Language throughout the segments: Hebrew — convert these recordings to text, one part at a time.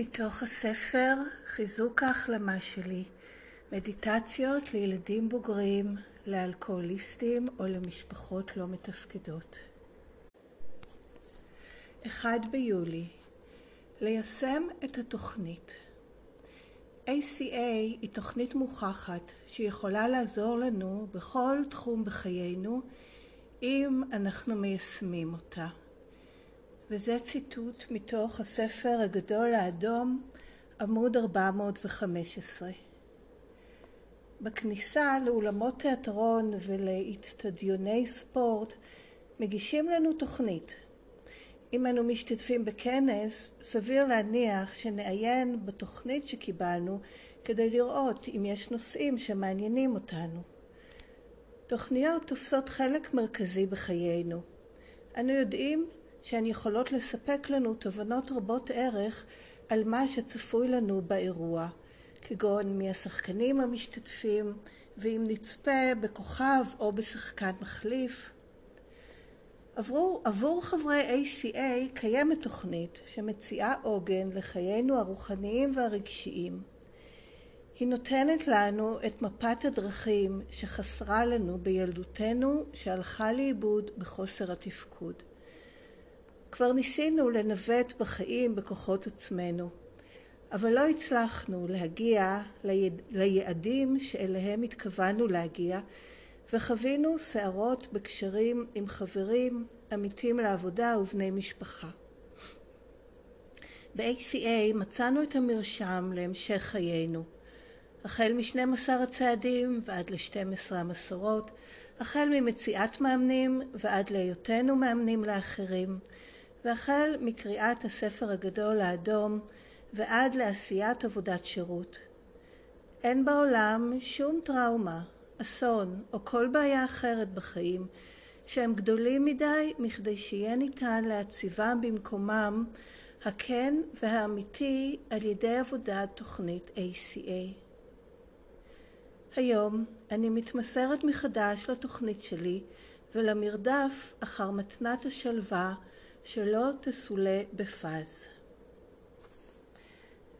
מתוך הספר חיזוק ההחלמה שלי, מדיטציות לילדים בוגרים, לאלכוהוליסטים או למשפחות לא מתפקדות. 1 ביולי ליישם את התוכנית. ACA היא תוכנית מוכחת שיכולה לעזור לנו בכל תחום בחיינו אם אנחנו מיישמים אותה. וזה ציטוט מתוך הספר הגדול האדום, עמוד 415. בכניסה לאולמות תיאטרון ולאיצטדיוני ספורט מגישים לנו תוכנית. אם אנו משתתפים בכנס, סביר להניח שנעיין בתוכנית שקיבלנו כדי לראות אם יש נושאים שמעניינים אותנו. תוכניות תופסות חלק מרכזי בחיינו. אנו יודעים שהן יכולות לספק לנו תובנות רבות ערך על מה שצפוי לנו באירוע, כגון מי השחקנים המשתתפים, ואם נצפה בכוכב או בשחקן מחליף. עבור, עבור חברי ACA קיימת תוכנית שמציעה עוגן לחיינו הרוחניים והרגשיים. היא נותנת לנו את מפת הדרכים שחסרה לנו בילדותנו שהלכה לאיבוד בחוסר התפקוד. כבר ניסינו לנווט בחיים בכוחות עצמנו, אבל לא הצלחנו להגיע. ליעדים שאליהם התכוונו להגיע, וחווינו סערות בקשרים עם חברים, עמיתים לעבודה ובני משפחה. ב-ACA מצאנו את המרשם להמשך חיינו, החל מ-12 הצעדים ועד ל-12 המסורות, החל ממציאת מאמנים ועד להיותנו מאמנים לאחרים, והחל מקריאת הספר הגדול האדום ועד לעשיית עבודת שירות. אין בעולם שום טראומה, אסון או כל בעיה אחרת בחיים שהם גדולים מדי מכדי שיהיה ניתן להציבם במקומם הכן והאמיתי על ידי עבודת תוכנית ACA. היום אני מתמסרת מחדש לתוכנית שלי ולמרדף אחר מתנת השלווה שלא תסולא בפז.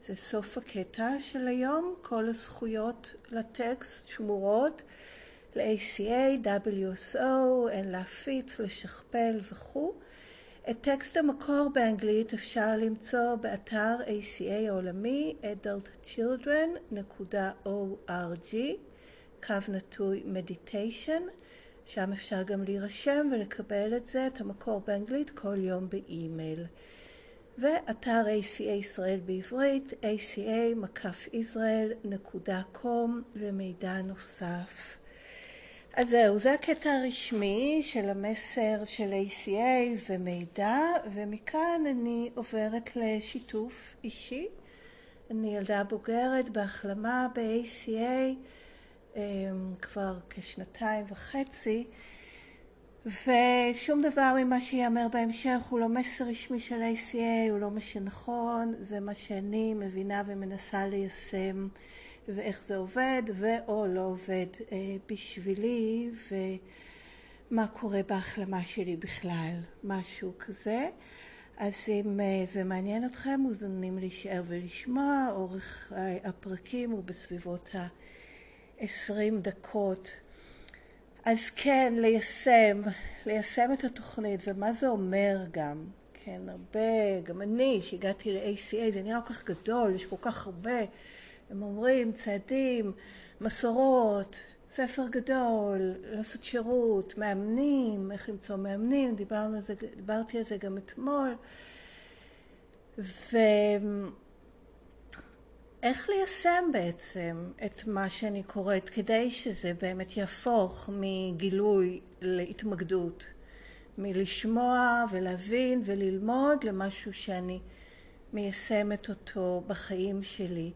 זה סוף הקטע של היום, כל הזכויות לטקסט שמורות ל-ACA, WSO, אין להפיץ, לשכפל וכו'. את טקסט המקור באנגלית אפשר למצוא באתר ACA העולמי adultchildren.org קו נטוי meditation שם אפשר גם להירשם ולקבל את זה, את המקור באנגלית, כל יום באימייל. ואתר ACA ישראל בעברית, aca-israel.com נוסף. אז זהו, זה הקטע הרשמי של המסר של ACA ומידע, ומכאן אני עוברת לשיתוף אישי. אני ילדה בוגרת בהחלמה ב-ACA כבר כשנתיים וחצי, ושום דבר ממה שיאמר בהמשך הוא לא מסר רשמי של ACA, הוא לא מה שנכון, זה מה שאני מבינה ומנסה ליישם ואיך זה עובד ואו לא עובד בשבילי ומה קורה בהחלמה שלי בכלל, משהו כזה. אז אם זה מעניין אתכם, מוזמנים להישאר ולשמוע, אורך הפרקים הוא בסביבות ה... עשרים דקות. אז כן, ליישם, ליישם את התוכנית, ומה זה אומר גם, כן, הרבה, גם אני, שהגעתי ל-ACA, זה נראה כל כך גדול, יש כל כך הרבה, הם אומרים צעדים, מסורות, ספר גדול, לעשות שירות, מאמנים, איך למצוא מאמנים, דיברנו על זה, דיברתי על זה גם אתמול, ו... איך ליישם בעצם את מה שאני קוראת כדי שזה באמת יהפוך מגילוי להתמקדות, מלשמוע ולהבין וללמוד למשהו שאני מיישמת אותו בחיים שלי.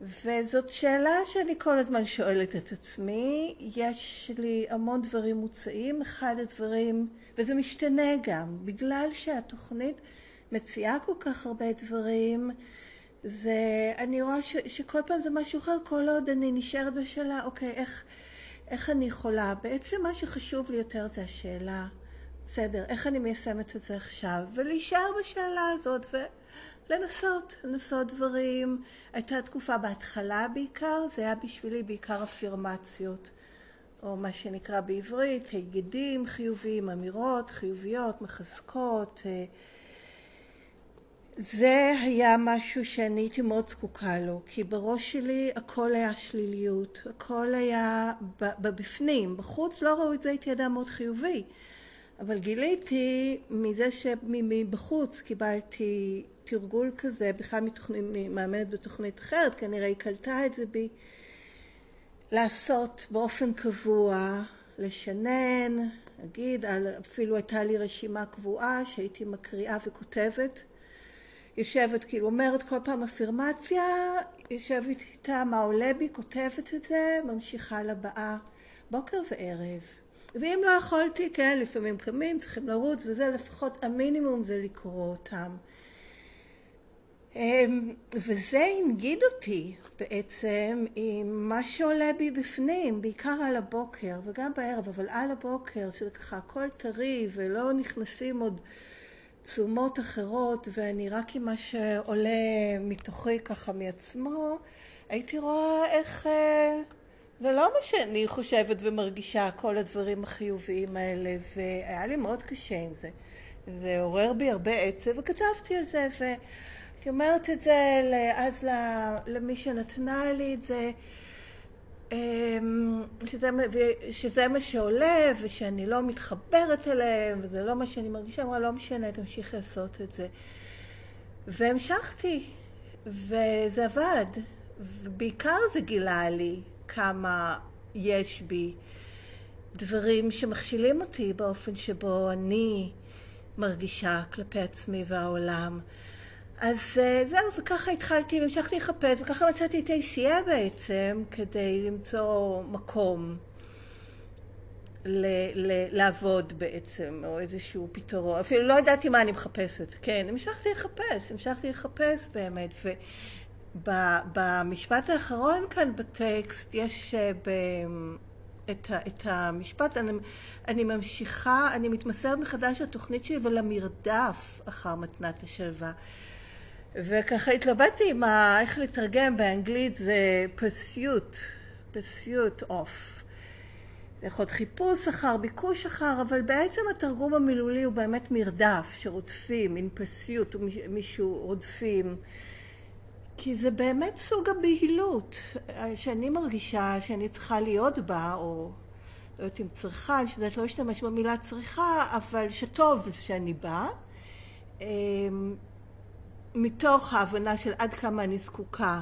וזאת שאלה שאני כל הזמן שואלת את עצמי, יש לי המון דברים מוצאים, אחד הדברים, וזה משתנה גם, בגלל שהתוכנית מציעה כל כך הרבה דברים, זה, אני רואה ש, שכל פעם זה משהו אחר, כל עוד אני נשארת בשאלה, אוקיי, איך, איך אני יכולה? בעצם מה שחשוב לי יותר זה השאלה, בסדר, איך אני מיישמת את זה עכשיו? ולהישאר בשאלה הזאת, לנסות, לנסות דברים. הייתה תקופה בהתחלה בעיקר, זה היה בשבילי בעיקר אפירמציות, או מה שנקרא בעברית, היגדים חיוביים, אמירות חיוביות, מחזקות. זה היה משהו שאני הייתי מאוד זקוקה לו, כי בראש שלי הכל היה שליליות, הכל היה בבפנים, בחוץ לא ראו את זה, הייתי אדם מאוד חיובי, אבל גיליתי מזה שמבחוץ קיבלתי תרגול כזה, בכלל מתוכנית, מאמנת בתוכנית אחרת, כנראה היא קלטה את זה בי, לעשות באופן קבוע, לשנן, נגיד, אפילו הייתה לי רשימה קבועה שהייתי מקריאה וכותבת יושבת, כאילו אומרת כל פעם אפירמציה, יושבת איתה מה עולה בי, כותבת את זה, ממשיכה לבאה, בוקר וערב. ואם לא יכולתי, כן, לפעמים קמים, צריכים לרוץ וזה, לפחות המינימום זה לקרוא אותם. אמ, וזה הנגיד אותי בעצם עם מה שעולה בי בפנים, בעיקר על הבוקר וגם בערב, אבל על הבוקר, שזה ככה הכל טרי ולא נכנסים עוד תשומות אחרות ואני רק עם מה שעולה מתוכי ככה מעצמו הייתי רואה איך אה, זה לא מה שאני חושבת ומרגישה כל הדברים החיוביים האלה והיה לי מאוד קשה עם זה. זה עורר בי הרבה עצב וכתבתי על זה והייתי אומרת את זה אז למי שנתנה לי את זה שזה, שזה מה שעולה ושאני לא מתחברת אליהם וזה לא מה שאני מרגישה, אמרה לא משנה, תמשיך לעשות את זה. והמשכתי, וזה עבד, ובעיקר זה גילה לי כמה יש בי דברים שמכשילים אותי באופן שבו אני מרגישה כלפי עצמי והעולם. אז אה, זהו, וככה התחלתי והמשכתי לחפש, וככה מצאתי את ACA בעצם, כדי למצוא מקום ל- ל- לעבוד בעצם, או איזשהו פתרון. אפילו לא ידעתי מה אני מחפשת, כן, המשכתי לחפש, המשכתי לחפש באמת, ובמשפט האחרון כאן בטקסט יש אה, ב... את, ה, את המשפט, אני, אני ממשיכה, אני מתמסרת מחדש לתוכנית שלי ולמרדף אחר מתנת השלווה. וככה התלבטתי עם ה... איך לתרגם באנגלית זה pursuit, pursuit of. זה יכול להיות חיפוש אחר, ביקוש אחר, אבל בעצם התרגום המילולי הוא באמת מרדף שרודפים, in pursuit, מישהו רודפים. כי זה באמת סוג הבהילות שאני מרגישה שאני צריכה להיות בה, או לא יודעת אם צריכה, אני יודעת לא להשתמש במילה צריכה, אבל שטוב שאני בה. מתוך ההבנה של עד כמה אני זקוקה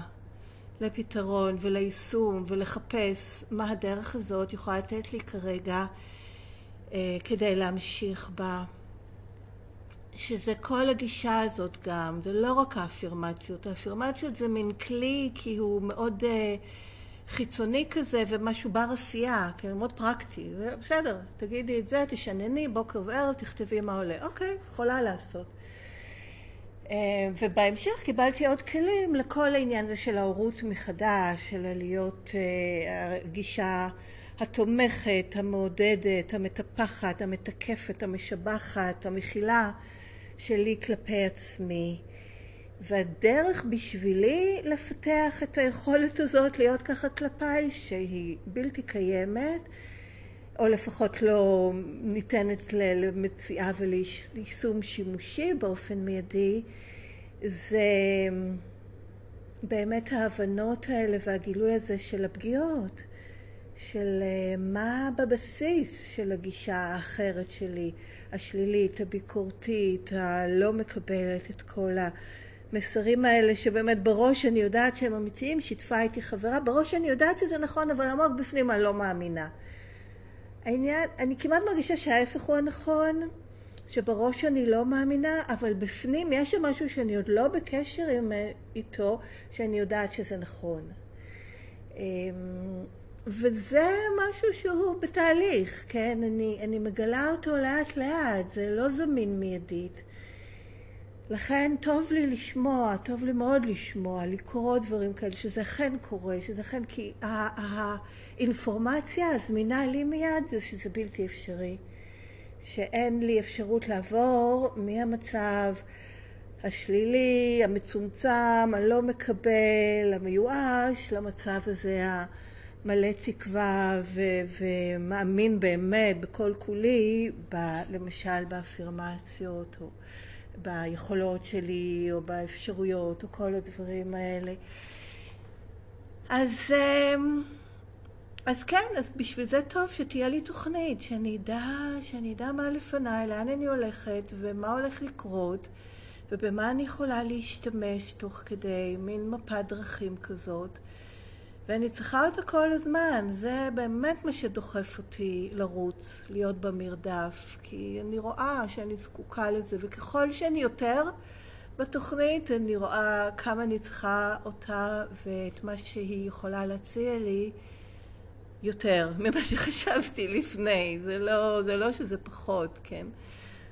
לפתרון וליישום ולחפש מה הדרך הזאת יכולה לתת לי כרגע אה, כדי להמשיך בה. שזה כל הגישה הזאת גם, זה לא רק האפירמציות, האפירמציות זה מין כלי כי הוא מאוד אה, חיצוני כזה ומשהו בר עשייה, כן, מאוד פרקטי, בסדר, תגידי את זה, תשנני, בוקר וערב, תכתבי מה עולה, אוקיי, יכולה לעשות. אה, ובהמשך קיבלתי עוד כלים לכל העניין הזה של ההורות מחדש, של להיות אה, הגישה התומכת, המעודדת, המטפחת, המתקפת, המשבחת, המכילה שלי כלפי עצמי. והדרך בשבילי לפתח את היכולת הזאת להיות ככה כלפיי, שהיא בלתי קיימת, או לפחות לא ניתנת למציאה וליישום שימושי באופן מיידי, זה באמת ההבנות האלה והגילוי הזה של הפגיעות, של אה, מה בבסיס של הגישה האחרת שלי, השלילית, הביקורתית, הלא מקבלת את כל המסרים האלה שבאמת בראש אני יודעת שהם אמיתיים, שיתפה איתי חברה, בראש אני יודעת שזה נכון אבל עמוק בפנים אני לא מאמינה. העניין, אני כמעט מרגישה שההפך הוא הנכון, שבראש אני לא מאמינה, אבל בפנים יש שם משהו שאני עוד לא בקשר עם, אה, איתו, שאני יודעת שזה נכון. אמ, וזה משהו שהוא בתהליך, כן? אני, אני מגלה אותו לאט לאט, זה לא זמין מיידית. לכן טוב לי לשמוע, טוב לי מאוד לשמוע, לקרוא דברים כאלה, שזה אכן קורה, שזה אכן, כי האינפורמציה הזמינה לי מיד זה שזה בלתי אפשרי. שאין לי אפשרות לעבור מהמצב השלילי, המצומצם, הלא מקבל, המיואש, למצב הזה המלא תקווה ו- ומאמין באמת בכל כולי, ב- למשל באפירמציות או ביכולות שלי או באפשרויות או כל הדברים האלה. אז, אמ, אז כן, אז בשביל זה טוב שתהיה לי תוכנית, שאני אדע, שאני אדע מה לפניי, לאן אני הולכת ומה הולך לקרות ובמה אני יכולה להשתמש תוך כדי מין מפת דרכים כזאת. ואני צריכה אותה כל הזמן, זה באמת מה שדוחף אותי לרוץ, להיות במרדף, כי אני רואה שאני זקוקה לזה, וככל שאני יותר בתוכנית, אני רואה כמה אני צריכה אותה ואת מה שהיא יכולה להציע לי יותר ממה שחשבתי לפני, זה לא, זה לא שזה פחות, כן?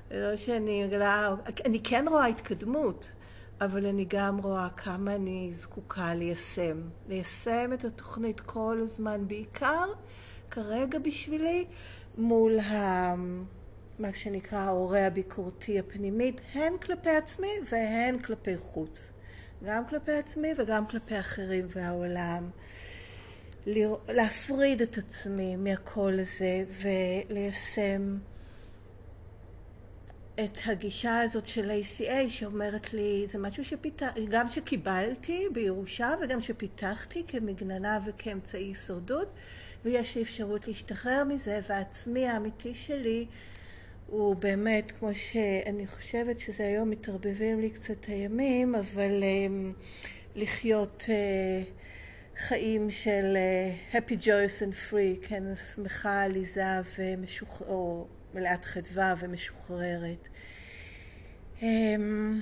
זה לא שאני מגלה, אני כן רואה התקדמות. אבל אני גם רואה כמה אני זקוקה ליישם. ליישם את התוכנית כל הזמן, בעיקר כרגע בשבילי, מול ה... מה שנקרא ההורה הביקורתי הפנימית, הן כלפי עצמי והן כלפי חוץ. גם כלפי עצמי וגם כלפי אחרים והעולם. להפריד את עצמי מהקול הזה וליישם את הגישה הזאת של ACA שאומרת לי, זה משהו שפיתחתי, גם שקיבלתי בירושה וגם שפיתחתי כמגננה וכאמצעי הישרדות, ויש לי אפשרות להשתחרר מזה, והעצמי האמיתי שלי הוא באמת, כמו שאני חושבת שזה היום מתערבבים לי קצת הימים, אבל um, לחיות uh, חיים של uh, happy, joyous and free, כן, שמחה, עליזה ומשוחררת. מלאת חדווה ומשוחררת. אמ,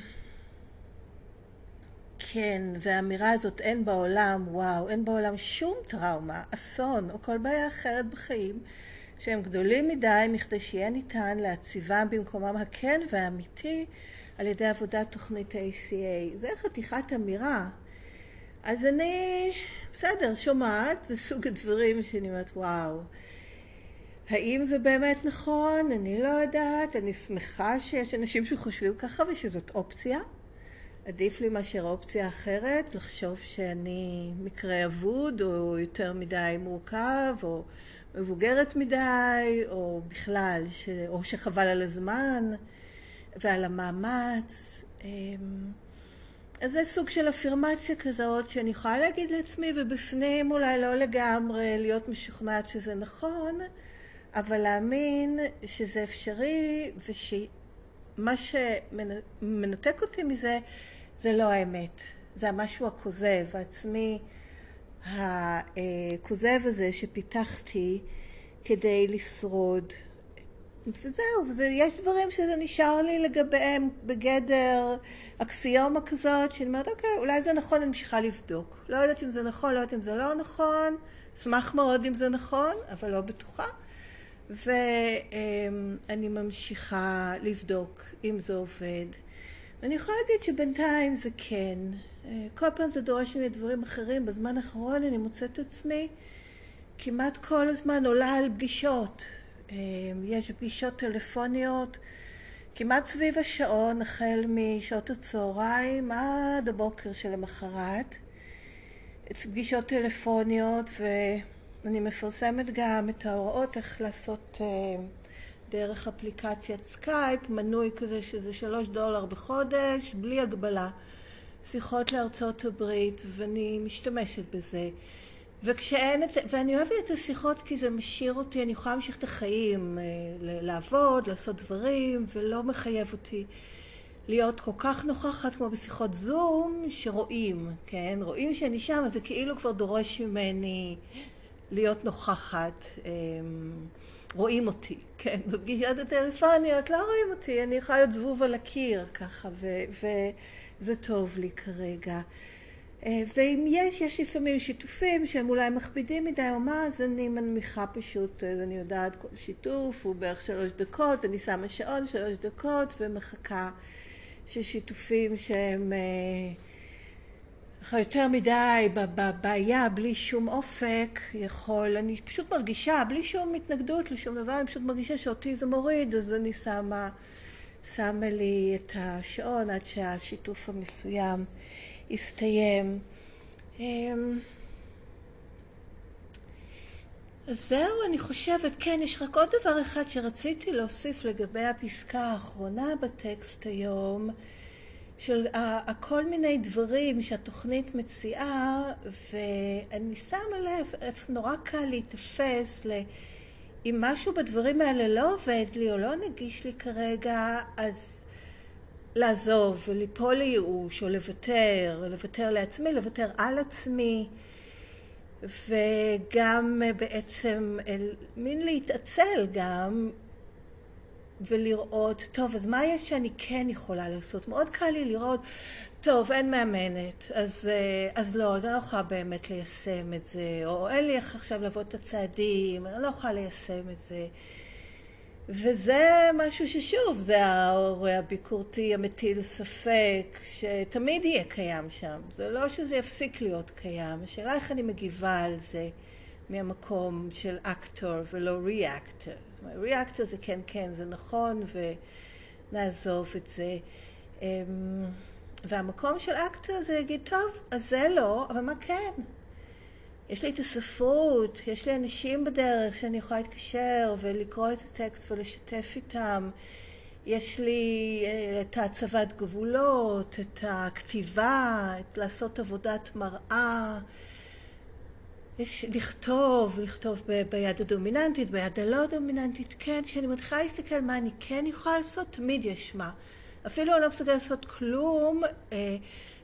כן, והאמירה הזאת, אין בעולם, וואו, אין בעולם שום טראומה, אסון או כל בעיה אחרת בחיים שהם גדולים מדי מכדי שיהיה ניתן להציבם במקומם הכן והאמיתי על ידי עבודת תוכנית ה-ACA. זה חתיכת אמירה. אז אני, בסדר, שומעת, זה סוג הדברים שאני אומרת, וואו. האם זה באמת נכון? אני לא יודעת. אני שמחה שיש אנשים שחושבים ככה ושזאת אופציה. עדיף לי מאשר אופציה אחרת, לחשוב שאני מקרה אבוד, או יותר מדי מורכב, או מבוגרת מדי, או בכלל, ש... או שחבל על הזמן ועל המאמץ. אמ, אז זה סוג של אפירמציה כזאת שאני יכולה להגיד לעצמי, ובפנים אולי לא לגמרי להיות משוכנעת שזה נכון, אבל להאמין שזה אפשרי ושמה שמנתק אותי מזה זה לא האמת, זה המשהו הכוזב, העצמי הכוזב הזה שפיתחתי כדי לשרוד. וזהו, וזה, יש דברים שזה נשאר לי לגביהם בגדר אקסיומה כזאת, שאני אומרת, אוקיי, אולי זה נכון, אני ממשיכה לבדוק. לא יודעת אם זה נכון, לא יודעת אם זה לא נכון, אשמח מאוד אם זה נכון, אבל לא בטוחה. ואני ממשיכה לבדוק אם זה עובד. ואני יכולה להגיד שבינתיים זה כן. כל פעם זה דורש ממני דברים אחרים. בזמן האחרון אני מוצאת עצמי כמעט כל הזמן עולה על פגישות. יש פגישות טלפוניות כמעט סביב השעון, החל משעות הצהריים עד הבוקר שלמחרת. פגישות טלפוניות ו... אני מפרסמת גם את ההוראות איך לעשות uh, דרך אפליקציית סקייפ, מנוי כזה שזה שלוש דולר בחודש, בלי הגבלה. שיחות לארצות הברית, ואני משתמשת בזה. וכשאין את, ואני אוהבת את השיחות כי זה משאיר אותי, אני יכולה להמשיך את החיים, uh, לעבוד, לעשות דברים, ולא מחייב אותי להיות כל כך נוכחת כמו בשיחות זום, שרואים, כן? רואים שאני שם, אז זה כאילו כבר דורש ממני להיות נוכחת, אמ, רואים אותי, כן, בפגישות הטלפוניות לא רואים אותי, אני יכולה להיות זבוב על הקיר ככה, וזה טוב לי כרגע. אה, ואם יש, יש לפעמים שיתופים שהם אולי מכבידים מדי או מה, אז אני מנמיכה פשוט, אז אני יודעת כל שיתוף הוא בערך שלוש דקות, אני שמה שעון שלוש דקות ומחכה ששיתופים שהם אה, ככה יותר מדי בבעיה, בלי שום אופק, יכול, אני פשוט מרגישה, בלי שום התנגדות לשום דבר, אני פשוט מרגישה שאותי זה מוריד, אז אני שמה שמה לי את השעון עד שהשיתוף המסוים יסתיים. אמ, אז זהו, אני חושבת, כן, יש רק עוד דבר אחד שרציתי להוסיף לגבי הפסקה האחרונה בטקסט היום, של כל מיני דברים שהתוכנית מציעה, ואני שמה לב איפה נורא קל להיתפס ל... אם משהו בדברים האלה לא עובד לי או לא נגיש לי כרגע, אז לעזוב וליפול לייאוש או לוותר, לוותר לעצמי, לוותר על עצמי. וגם בעצם מין להתעצל גם ולראות, טוב, אז מה יש שאני כן יכולה לעשות? מאוד קל לי לראות, טוב, אין מאמנת, אז, אז לא, אז אני לא יכולה באמת ליישם את זה, או אין לי איך עכשיו לעבוד את הצעדים, אני לא יכולה ליישם את זה. וזה משהו ששוב, זה ההורה הביקורתי המטיל ספק, שתמיד יהיה קיים שם. זה לא שזה יפסיק להיות קיים, השאלה איך אני מגיבה על זה מהמקום של אקטור ולא ריאקטור. ריאקטור זה כן כן, זה נכון, ונעזוב את זה. אמ, והמקום של אקטור זה להגיד, טוב, אז זה לא, אבל מה כן? יש לי את הספרות, יש לי אנשים בדרך שאני יכולה להתקשר ולקרוא את הטקסט ולשתף איתם. יש לי אה, את הצבת גבולות, את הכתיבה, את לעשות עבודת מראה. לכתוב, לכתוב ב- ביד הדומיננטית, ביד הלא דומיננטית, כן, כשאני מתחילה להסתכל מה אני כן יכולה לעשות, תמיד יש מה. אפילו אני לא מסוגלת לעשות כלום, אה,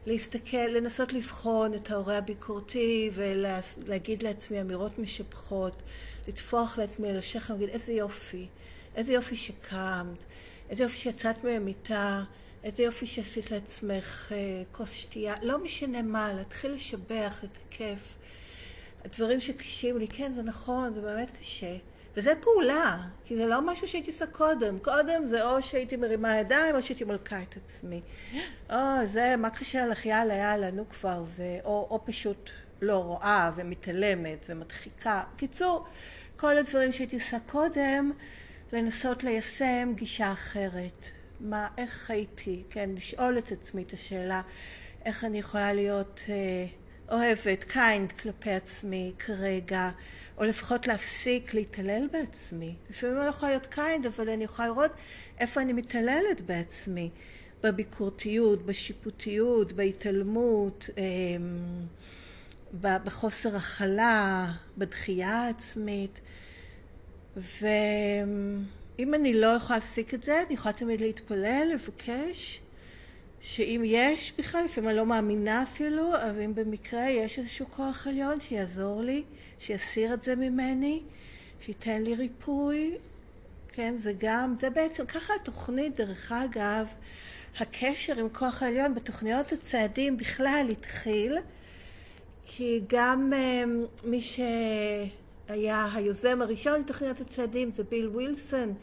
להסתכל, לנסות לבחון את ההורה הביקורתי ולהגיד לעצמי אמירות משבחות, לטפוח לעצמי על השכם ולהגיד איזה יופי, איזה יופי שקמת, איזה יופי שיצאת מהמיטה, איזה יופי שעשית לעצמך אה, כוס שתייה, לא משנה מה, להתחיל לשבח, לתקף. הדברים שקשים לי, כן, זה נכון, זה באמת קשה. וזה פעולה, כי זה לא משהו שהייתי עושה קודם. קודם זה או שהייתי מרימה ידיים או שהייתי מלכה את עצמי. או, זה, מה קשה לך, יאללה, יאללה, נו כבר, ו... או, או פשוט לא רואה ומתעלמת ומדחיקה. בקיצור, כל הדברים שהייתי עושה קודם, לנסות ליישם גישה אחרת. מה, איך הייתי, כן, לשאול את עצמי את השאלה, איך אני יכולה להיות אה, אוהבת, kind כלפי עצמי כרגע. או לפחות להפסיק להתעלל בעצמי. לפעמים אני לא יכולה להיות kind, אבל אני יכולה לראות איפה אני מתעללת בעצמי. בביקורתיות, בשיפוטיות, בהתעלמות, אמ, בחוסר הכלה, בדחייה העצמית. ואם אני לא יכולה להפסיק את זה, אני יכולה תמיד להתפלל, לבקש, שאם יש בכלל, לפעמים אני לא מאמינה אפילו, אבל אם במקרה יש איזשהו כוח עליון שיעזור לי, שיסיר את זה ממני, שייתן לי ריפוי, כן, זה גם, זה בעצם, ככה התוכנית, דרך אגב, הקשר עם כוח העליון בתוכניות הצעדים בכלל התחיל, כי גם um, מי שהיה היוזם הראשון לתוכניות הצעדים זה ביל ווילסון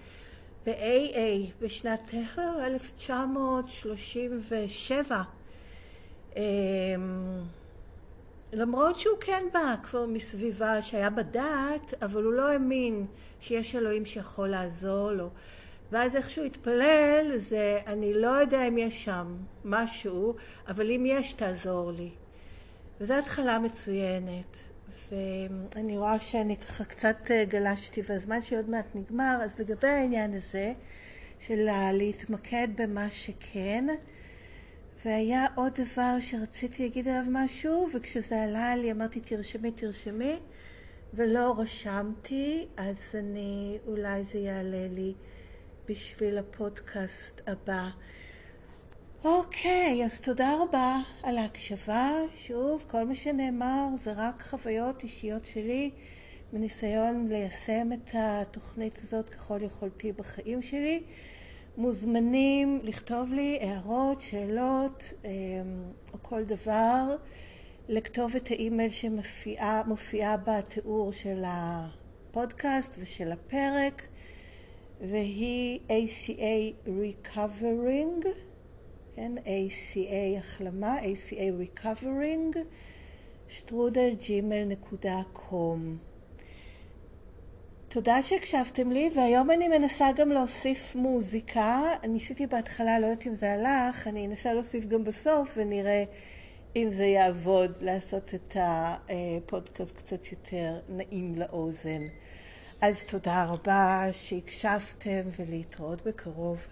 ב-AA בשנת 1937. Um, למרות שהוא כן בא כבר מסביבה שהיה בדת, אבל הוא לא האמין שיש אלוהים שיכול לעזור לו. ואז איך שהוא התפלל זה, אני לא יודע אם יש שם משהו, אבל אם יש, תעזור לי. וזו התחלה מצוינת. ואני רואה שאני ככה קצת אה, גלשתי והזמן שלי עוד מעט נגמר, אז לגבי העניין הזה של להתמקד במה שכן, והיה עוד דבר שרציתי להגיד עליו משהו, וכשזה עלה לי אמרתי תרשמי, תרשמי, ולא רשמתי, אז אני, אולי זה יעלה לי בשביל הפודקאסט הבא. אוקיי, אז תודה רבה על ההקשבה. שוב, כל מה שנאמר זה רק חוויות אישיות שלי בניסיון ליישם את התוכנית הזאת ככל יכולתי בחיים שלי. מוזמנים לכתוב לי הערות, שאלות אמ, או כל דבר לכתובת האימייל שמופיעה בתיאור של הפודקאסט ושל הפרק והיא ACA Recovering, כן, ACA החלמה, ACA Recovering, שטרודל ג'ימל נקודה קום. תודה שהקשבתם לי, והיום אני מנסה גם להוסיף מוזיקה. ניסיתי בהתחלה, לא יודעת אם זה הלך, אני אנסה להוסיף גם בסוף ונראה אם זה יעבוד, לעשות את הפודקאסט קצת יותר נעים לאוזן. אז תודה רבה שהקשבתם ולהתראות בקרוב.